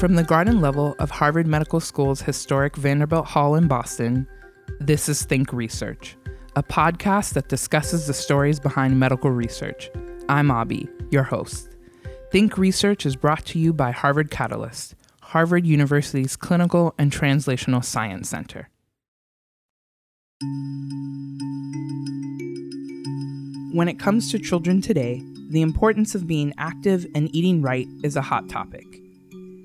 From the garden level of Harvard Medical School's historic Vanderbilt Hall in Boston, this is Think Research, a podcast that discusses the stories behind medical research. I'm Abby, your host. Think Research is brought to you by Harvard Catalyst, Harvard University's Clinical and Translational Science Center. When it comes to children today, the importance of being active and eating right is a hot topic.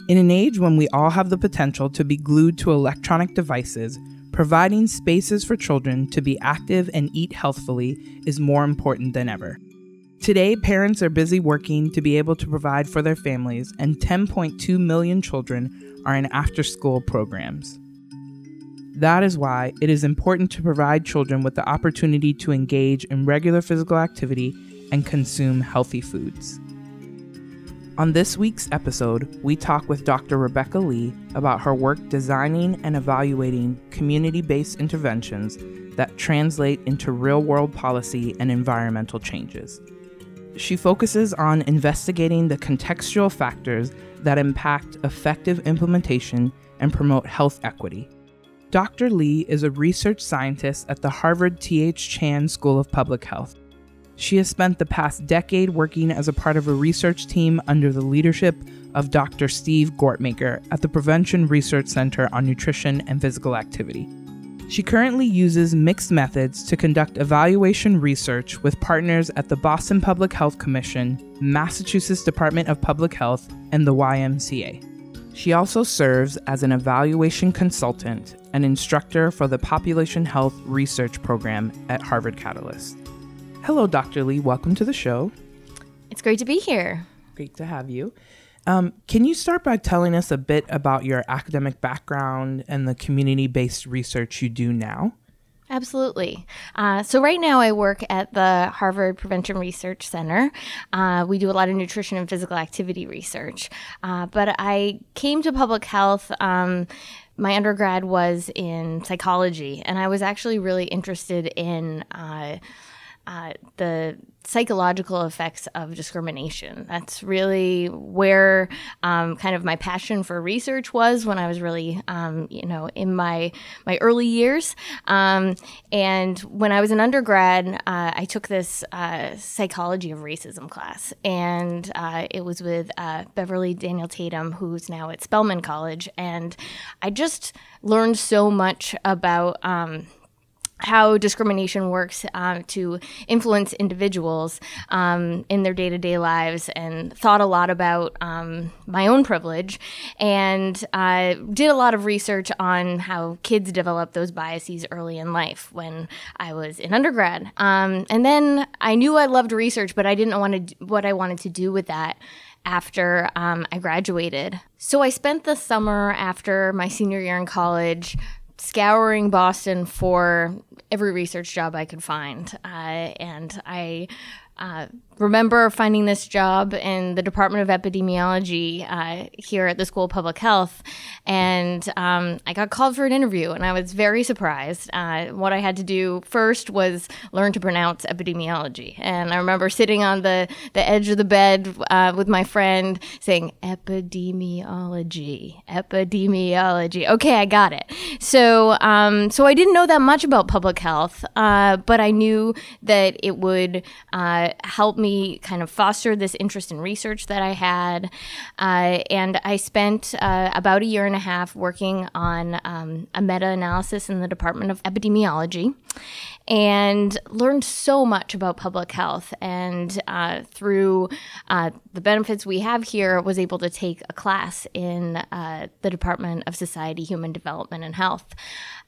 In an age when we all have the potential to be glued to electronic devices, providing spaces for children to be active and eat healthfully is more important than ever. Today, parents are busy working to be able to provide for their families, and 10.2 million children are in after school programs. That is why it is important to provide children with the opportunity to engage in regular physical activity and consume healthy foods. On this week's episode, we talk with Dr. Rebekka Lee about her work designing and evaluating community based interventions that translate into real world policy and environmental changes. She focuses on investigating the contextual factors that impact effective implementation and promote health equity. Dr. Lee is a research scientist at the Harvard T.H. Chan School of Public Health. She has spent the past decade working as a part of a research team under the leadership of Dr. Steve Gortmaker at the Prevention Research Center on Nutrition and Physical Activity. She currently uses mixed methods to conduct evaluation research with partners at the Boston Public Health Commission, Massachusetts Department of Public Health, and the YMCA. She also serves as an evaluation consultant and instructor for the Population Health Research Program at Harvard Catalyst. Hello, Dr. Lee. Welcome to the show. It's great to be here. Great to have you. Um, can you start by telling us a bit about your academic background and the community based research you do now? Absolutely. Uh, so, right now, I work at the Harvard Prevention Research Center. Uh, we do a lot of nutrition and physical activity research. Uh, but I came to public health. Um, my undergrad was in psychology, and I was actually really interested in uh, the psychological effects of discrimination. That's really where um, kind of my passion for research was when I was really, um, you know, in my my early years. Um, and when I was an undergrad, uh, I took this uh, psychology of racism class, and uh, it was with uh, Beverly Daniel Tatum, who's now at Spelman College, and I just learned so much about um, how discrimination works um, to influence individuals um, in their day to day lives and thought a lot about um, my own privilege and uh, did a lot of research on how kids develop those biases early in life when I was in undergrad. Um, and then I knew I loved research, but I didn't know what I wanted to do with that after um, I graduated. So I spent the summer after my senior year in college scouring Boston for every research job I could find. Uh, and I uh, remember finding this job in the Department of Epidemiology uh, here at the School of Public Health, and um, I got called for an interview, and I was very surprised. Uh, what I had to do first was learn to pronounce epidemiology, and I remember sitting on the, the edge of the bed uh, with my friend saying, Epidemiology, epidemiology. Okay, I got it. So, um, so I didn't know that much about public health, uh, but I knew that it would uh, help me me kind of foster this interest in research that I had. Uh, and I spent uh, about a year and a half working on um, a meta analysis in the Department of Epidemiology and learned so much about public health. And uh, through uh, the benefits we have here, was able to take a class in uh, the Department of Society, Human Development, and Health.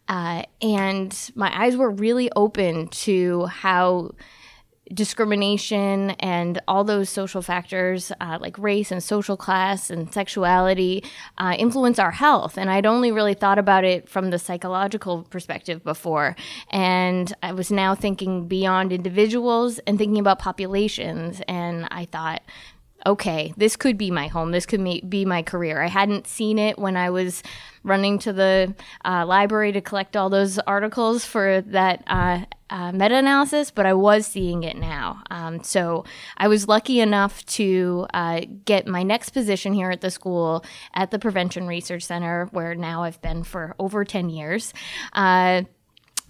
Uh, and my eyes were really open to how discrimination and all those social factors uh, like race and social class and sexuality uh, influence our health. And I'd only really thought about it from the psychological perspective before. And I was now thinking beyond individuals and thinking about populations. And I thought, okay, this could be my home. This could be my career. I hadn't seen it when I was running to the uh, library to collect all those articles for that uh, uh, meta analysis, but I was seeing it now. Um, so I was lucky enough to uh, get my next position here at the school at the Prevention Research Center, where now I've been for over 10 years. Uh,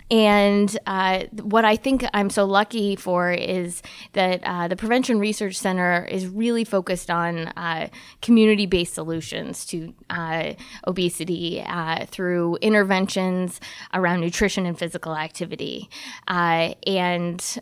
and uh, what I think I'm so lucky for is that uh, the Prevention Research Center is really focused on uh, community based solutions to uh, obesity uh, through interventions around nutrition and physical activity. Uh, and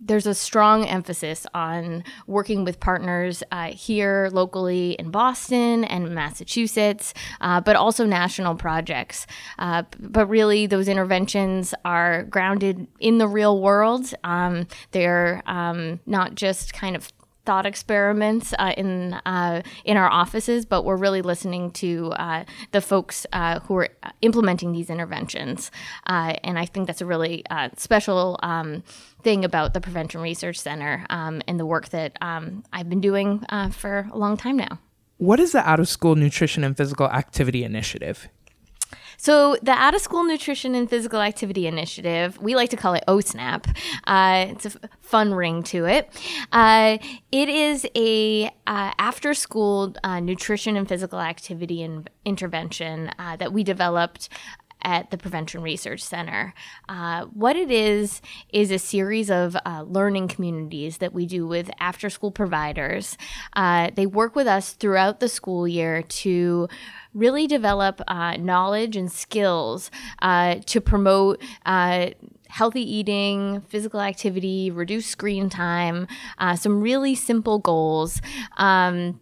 there's a strong emphasis on working with partners uh, here locally in Boston and Massachusetts, uh, but also national projects. Uh, but really, those interventions are grounded in the real world. Um, they're um, not just kind of thought experiments uh, in uh, in our offices, but we're really listening to uh, the folks uh, who are implementing these interventions, uh, and I think that's a really uh, special. Um, thing about the Prevention Research Center um, and the work that um, I've been doing for a long time now. What is the Out of School Nutrition and Physical Activity Initiative? So, the Out of School Nutrition and Physical Activity Initiative, we like to call it OSNAP. Uh, it's a f- fun ring to it. Uh, it is a uh, after school uh, nutrition and physical activity in- intervention uh, that we developed at the Prevention Research Center. Uh, what it is, is a series of uh, learning communities that we do with after school providers. Uh, they work with us throughout the school year to really develop uh, knowledge and skills uh, to promote uh, healthy eating, physical activity, reduce screen time, uh, some really simple goals um,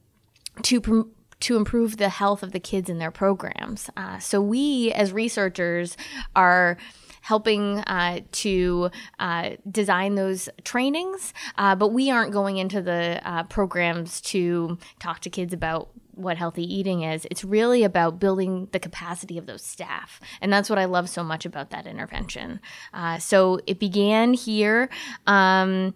to pr- to improve the health of the kids in their programs. Uh, so we, as researchers, are helping uh, to uh, design those trainings, uh, but we aren't going into the uh, programs to talk to kids about what healthy eating is. It's really about building the capacity of those staff. And that's what I love so much about that intervention. Uh, so it began here. Um,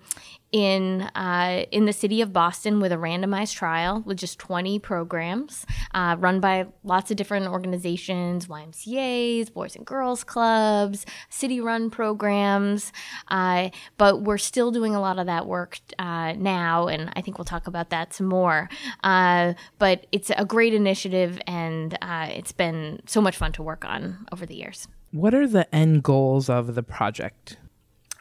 in uh, in the city of Boston with a randomized trial with just 20 programs uh, run by lots of different organizations, YMCA's, Boys and Girls Clubs, city-run programs. Uh, but we're still doing a lot of that work uh, now, and I think we'll talk about that some more. Uh, but it's a great initiative, and uh, it's been so much fun to work on over the years. What are the end goals of the project?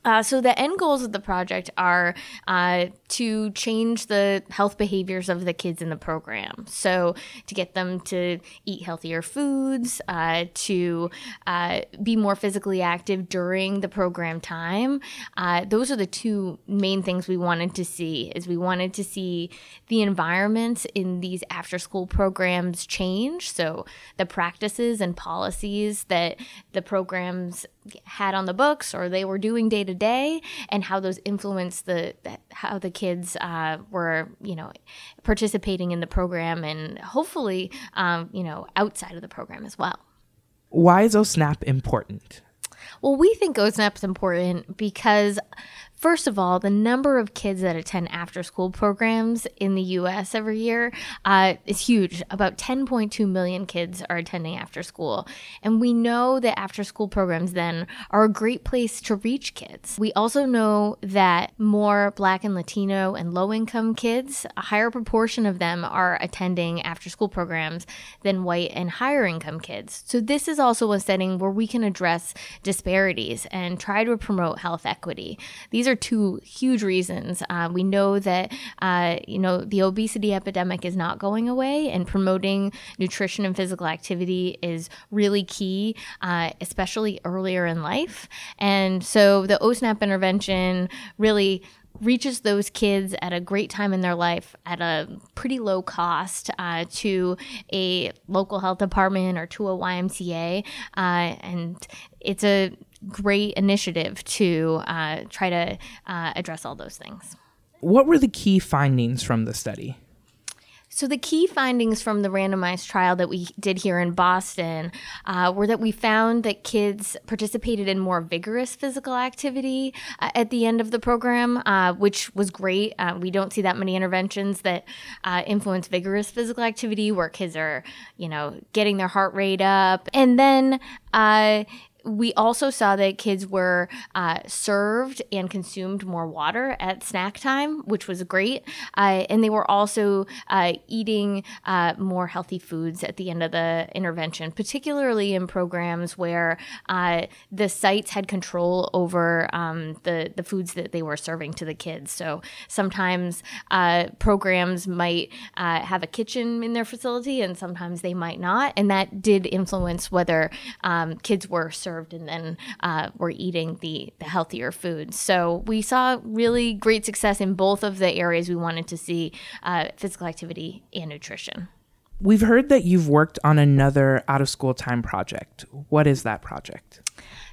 Uh, so the end goals of the project are uh, to change the health behaviors of the kids in the program. So to get them to eat healthier foods, uh, to uh, be more physically active during the program time. Uh, those are the two main things we wanted to see. Is we wanted to see the environments in these after-school programs change. So the practices and policies that the programs had on the books or they were doing day to day and how those influenced the how the kids uh, were you know participating in the program and hopefully um, you know outside of the program as well. Why is osnap important? Well we think osnap is important because First of all, the number of kids that attend after school programs in the US every year uh, is huge. About 10.2 million kids are attending after school. And we know that after school programs then are a great place to reach kids. We also know that more Black and Latino and low income kids, a higher proportion of them are attending after school programs than white and higher income kids. So, this is also a setting where we can address disparities and try to promote health equity. These these are two huge reasons. Uh, we know that uh, you know the obesity epidemic is not going away, and promoting nutrition and physical activity is really key, uh, especially earlier in life. And so the OSNAP intervention really reaches those kids at a great time in their life at a pretty low cost uh, to a local health department or to a YMCA. Uh, and it's a great initiative to uh, try to uh, address all those things. What were the key findings from the study? So, the key findings from the randomized trial that we did here in Boston uh, were that we found that kids participated in more vigorous physical activity uh, at the end of the program, uh, which was great. Uh, we don't see that many interventions that uh, influence vigorous physical activity where kids are, you know, getting their heart rate up. And then uh, we also saw that kids were uh, served and consumed more water at snack time, which was great. Uh, and they were also uh, eating uh, more healthy foods at the end of the intervention, particularly in programs where uh, the sites had control over um, the, the foods that they were serving to the kids. So sometimes uh, programs might have a kitchen in their facility, and sometimes they might not. And that did influence whether um, kids were served and then uh, were eating the, the healthier foods. So we saw really great success in both of the areas we wanted to see uh, physical activity and nutrition. We've heard that you've worked on another out of school time project. What is that project?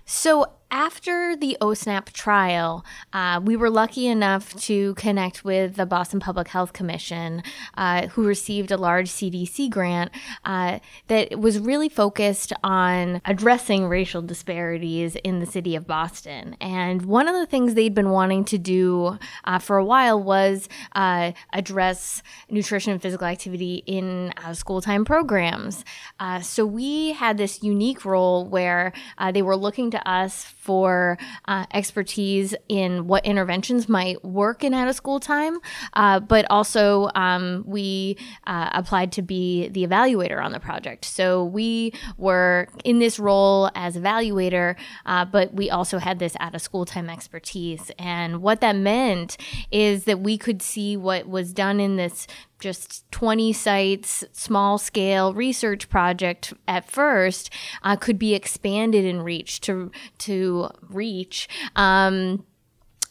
So, after the OSNAP trial, uh, we were lucky enough to connect with the Boston Public Health Commission, uh, who received a large CDC grant uh, that was really focused on addressing racial disparities in the city of Boston. And one of the things they'd been wanting to do uh, for a while was uh, address nutrition and physical activity in school time programs. Uh, so we had this unique role where they were looking to us for uh, expertise in what interventions might work in out of school time, uh, but also um, we uh, applied to be the evaluator on the project. So we were in this role as evaluator, uh, but we also had this out of school time expertise. And what that meant is that we could see what was done in this just 20 sites, small scale research project at first uh, could be expanded in reach to to reach. Um,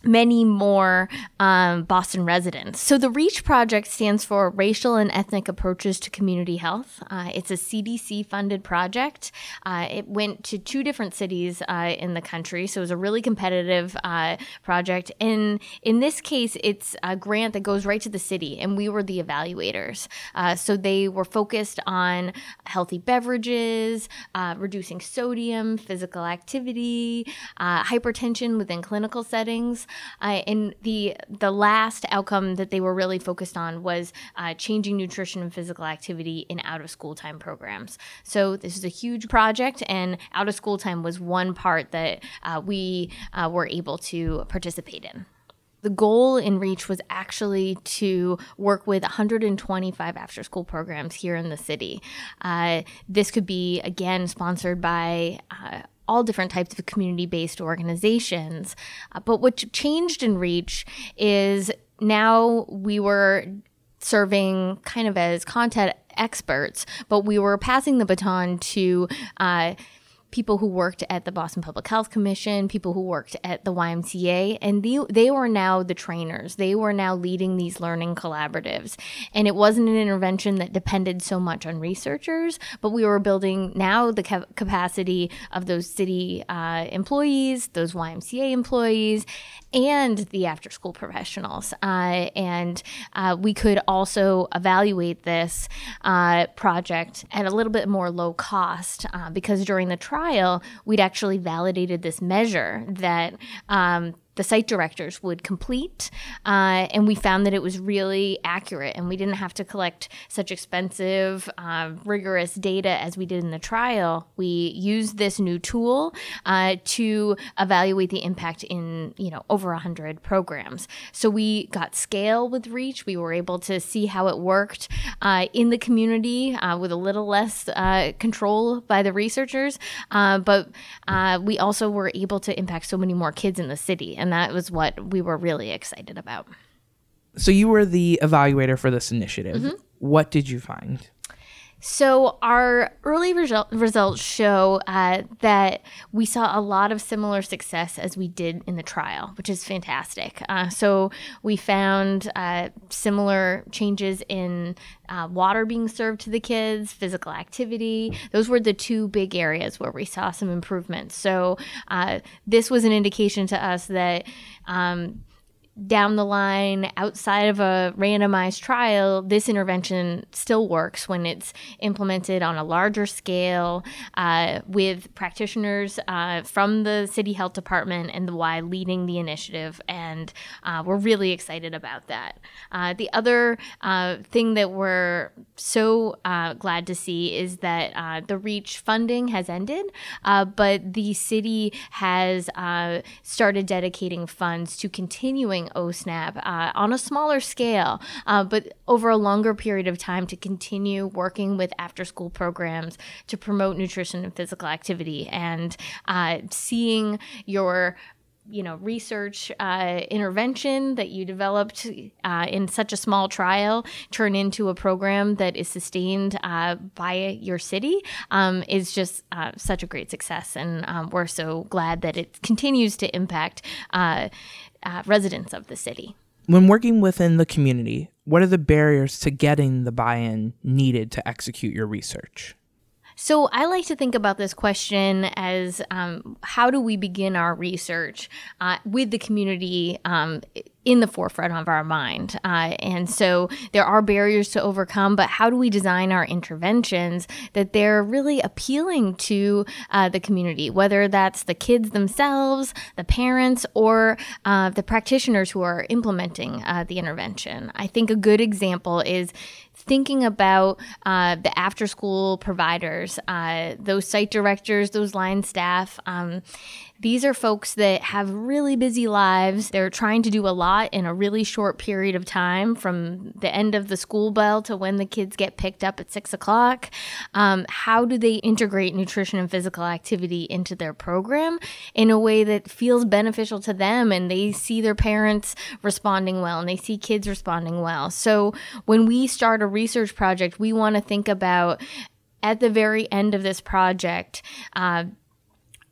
many more um, Boston residents. So the REACH project stands for Racial and Ethnic Approaches to Community Health. Uh, it's a CDC funded project. Uh, it went to two different cities uh, in the country, so it was a really competitive uh, project. And in this case, it's a grant that goes right to the city, and we were the evaluators. Uh, so they were focused on healthy beverages, uh, reducing sodium, physical activity, hypertension within clinical settings. Uh, and the the last outcome that they were really focused on was uh, changing nutrition and physical activity in out of school time programs. So this is a huge project, and out of school time was one part that uh, we uh, were able to participate in. The goal in REACH was actually to work with 125 after school programs here in the city. Uh, this could be, again, sponsored by uh, all different types of community based organizations. Uh, but what changed in Reach is now we were serving kind of as content experts, but we were passing the baton to uh, people who worked at the Boston Public Health Commission, people who worked at the YMCA, and they, they were now the trainers. They were now leading these learning collaboratives. And it wasn't an intervention that depended so much on researchers, but we were building now the ca- capacity of those city uh, employees, those YMCA employees, and the after school professionals. Uh, and uh, we could also evaluate this uh, project at a little bit more low cost uh, because during the trial, we'd actually validated this measure that um, the site directors would complete. Uh, and we found that it was really accurate, and we didn't have to collect such expensive, uh, rigorous data as we did in the trial. We used this new tool uh, to evaluate the impact in you know over hundred programs. So we got scale with Reach. We were able to see how it worked uh, in the community uh, with a little less uh, control by the researchers, but we also were able to impact so many more kids in the city and that was what we were really excited about. So you were the evaluator for this initiative. Mm-hmm. What did you find? So, our early result, results show uh, that we saw a lot of similar success as we did in the trial, which is fantastic. Uh, so, we found uh, similar changes in uh, water being served to the kids, physical activity. Those were the two big areas where we saw some improvements. So, uh, this was an indication to us that. Um, down the line outside of a randomized trial, this intervention still works when it's implemented on a larger scale uh, with practitioners uh, from the city health department and the Y leading the initiative. And uh, we're really excited about that. Uh, the other uh, thing that we're so uh, glad to see is that the REACH funding has ended, but the city has started dedicating funds to continuing OSNAP uh, on a smaller scale, uh, but over a longer period of time to continue working with after school programs to promote nutrition and physical activity and uh, seeing your you know research uh, intervention that you developed uh, in such a small trial turn into a program that is sustained uh, by your city um, is just uh, such a great success. And um, we're so glad that it continues to impact uh, residents of the city. When working within the community, what are the barriers to getting the buy in needed to execute your research? So I like to think about this question as um, how do we begin our research uh, with the community um, in the forefront of our mind. Uh, and so there are barriers to overcome, but how do we design our interventions that they're really appealing to uh, the community, whether that's the kids themselves, the parents, or uh, the practitioners who are implementing uh, the intervention? I think a good example is thinking about uh, the after school providers, uh, those site directors, those line staff. Um, these are folks that have really busy lives. They're trying to do a lot in a really short period of time from the end of the school bell to when the kids get picked up at six o'clock. Um, how do they integrate nutrition and physical activity into their program in a way that feels beneficial to them and they see their parents responding well and they see kids responding well? So when we start a research project, we want to think about at the very end of this project, uh,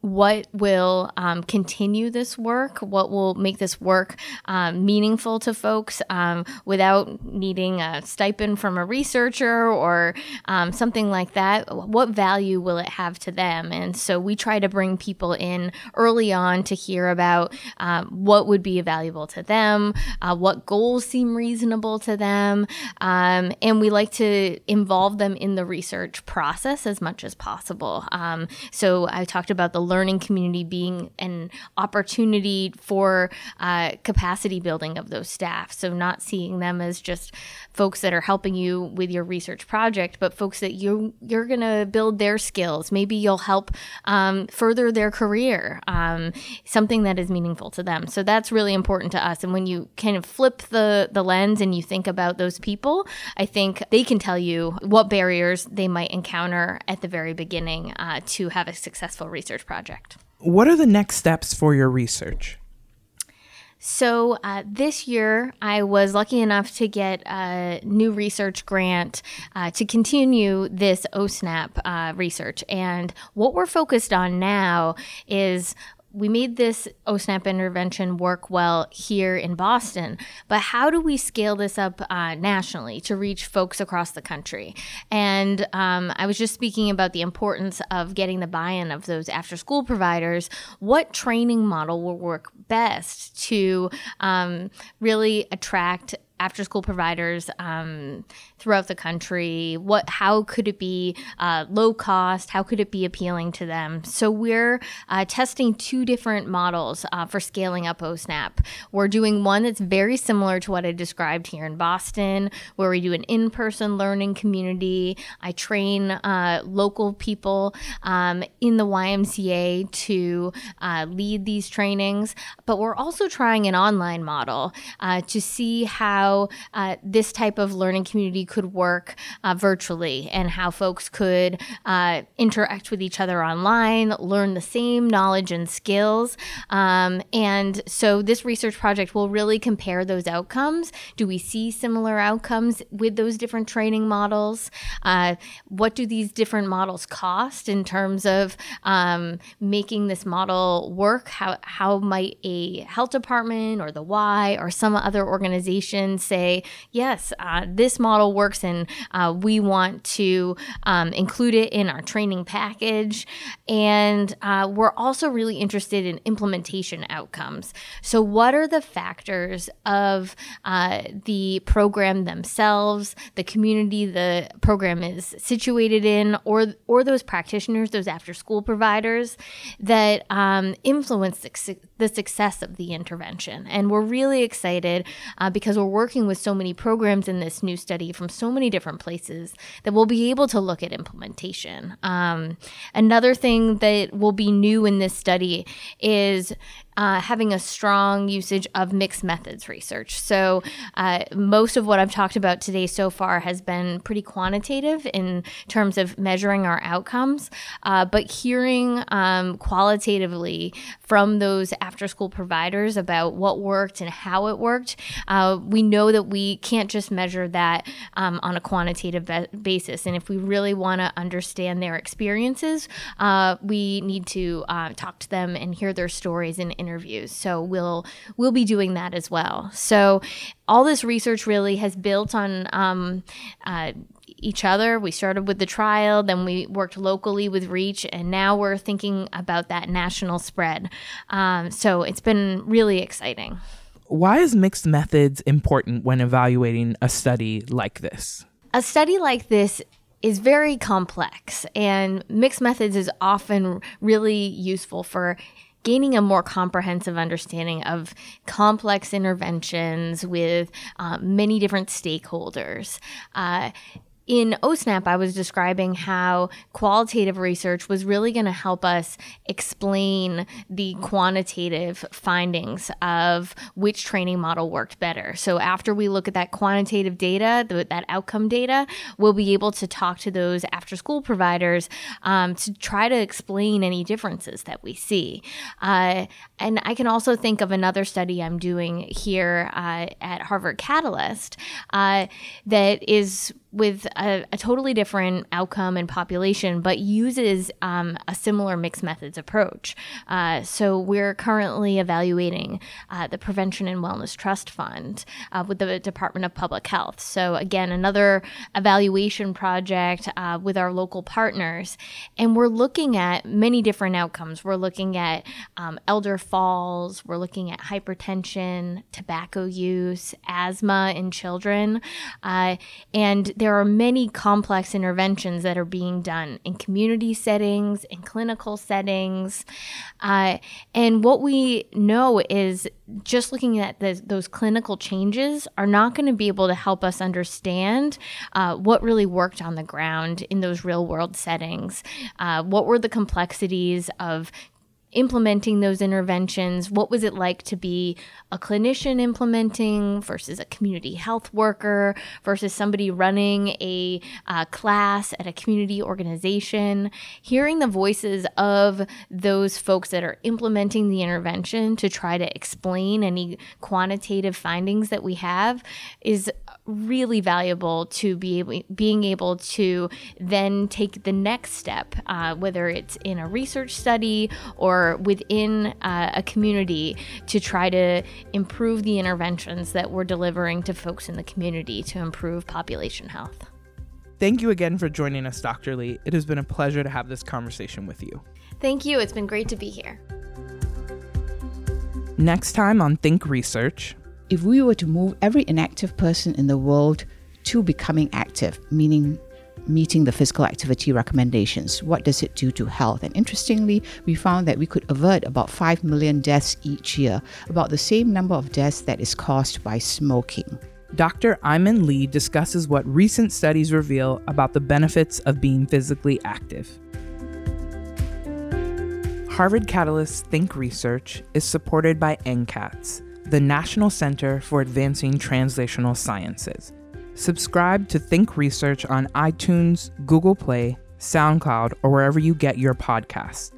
what will um, continue this work, what will make this work um, meaningful to folks um, without needing a stipend from a researcher or um, something like that. What value will it have to them? And so we try to bring people in early on to hear about um, what would be valuable to them, uh, what goals seem reasonable to them, um, and we like to involve them in the research process as much as possible. so I talked about the learning community being an opportunity for uh, capacity building of those staff. So, not seeing them as just folks that are helping you with your research project, but folks that you you're going to build their skills. Maybe you'll help um, further their career, um, something that is meaningful to them. So that's really important to us. And when you kind of flip the the lens and you think about those people, I think they can tell you what barriers they might encounter at the very beginning uh, to have a successful research project project. What are the next steps for your research? So, uh, this year I was lucky enough to get a new research grant uh, to continue this OSNAP uh, research. And what we're focused on now is we made this OSNAP intervention work well here in Boston, but how do we scale this up uh, nationally to reach folks across the country? And um, I was just speaking about the importance of getting the buy in of those after school providers. What training model will work best to um, really attract after school providers um, throughout the country what how could it be uh, low cost? How could it be appealing to them? So we're uh, testing two different models uh, for scaling up osnap we're doing one that's very similar to what i described here in boston where we do an in-person learning community. I train uh, local people um, in the ymca to uh, lead these trainings. But we're also trying an online model uh, to see how how uh, this type of learning community could work uh, virtually and how folks could uh, interact with each other online, learn the same knowledge and skills. Um, and so this research project will really compare those outcomes. Do we see similar outcomes with those different training models? Uh, what do these different models cost in terms of um, making this model work? How, how might a health department or the Y or some other organizations say, yes, uh, this model works and uh, we want to um, include it in our training package. And uh, we're also really interested in implementation outcomes. So, what are the factors of uh, the program themselves, the community the program is situated in, or, or those practitioners, those after school providers that um, influence the, the success of the intervention? And we're really excited uh, because we're working with so many programs in this new study from so many different places that we'll be able to look at implementation. Um, another thing that will be new in this study is uh, having a strong usage of mixed methods research. So, uh, most of what I've talked about today so far has been pretty quantitative in terms of measuring our outcomes, uh, but hearing um, qualitatively from those after school providers about what worked and how it worked, uh, we know that we can't just measure that um, on a quantitative be- basis. And if we really want to understand their experiences, uh, we need to talk to them and hear their stories and interviews. So we'll we'll be doing that as well. So all this research really has built on. Um, uh, each other. We started with the trial, then we worked locally with REACH, and now we're thinking about that national spread. Um, so it's been really exciting. Why is mixed methods important when evaluating a study like this? A study like this is very complex, and mixed methods is often really useful for gaining a more comprehensive understanding of complex interventions with uh, many different stakeholders. Uh, in OSNAP, I was describing how qualitative research was really going to help us explain the quantitative findings of which training model worked better. So, after we look at that quantitative data, the, that outcome data, we'll be able to talk to those after school providers um, to try to explain any differences that we see. Uh, and I can also think of another study I'm doing here uh, at Harvard Catalyst uh, that is with a, a, totally different outcome and population, but uses um, a similar mixed methods approach. Uh, so we're currently evaluating uh, the Prevention and Wellness Trust Fund uh, with the Department of Public Health. So again, another evaluation project uh, with our local partners, and we're looking at many different outcomes. We're looking at um, elder falls. We're looking at hypertension, tobacco use, asthma in children, uh, and there are many complex interventions that are being done in community settings, in clinical settings. Uh, and what we know is just looking at the, those clinical changes are not going to be able to help us understand uh, what really worked on the ground in those real world settings. Uh, what were the complexities of implementing those interventions? What was it like to be a clinician implementing versus a community health worker versus somebody running a uh, class at a community organization? Hearing the voices of those folks that are implementing the intervention to try to explain any quantitative findings that we have is really valuable to be able, being able to then take the next step, uh, whether it's in a research study or within uh, a community, to try to improve the interventions that we're delivering to folks in the community to improve population health. Thank you again for joining us, Dr. Lee. It has been a pleasure to have this conversation with you. Thank you. It's been great to be here. Next time on Think Research, if we were to move every inactive person in the world to becoming active, meaning meeting the physical activity recommendations, what does it do to health? And interestingly, we found that we could avert about 5 million deaths each year, about the same number of deaths that is caused by smoking. Dr. I-Min Lee discusses what recent studies reveal about the benefits of being physically active. Harvard Catalyst Think Research is supported by NCATS the National Center for Advancing Translational Sciences. Subscribe to Think Research on iTunes, Google Play, SoundCloud, or wherever you get your podcasts.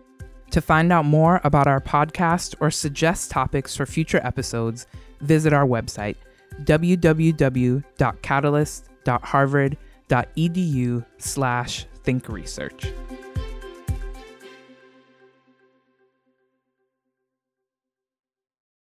To find out more about our podcast or suggest topics for future episodes, visit our website www.catalyst.harvard.edu slash thinkresearch.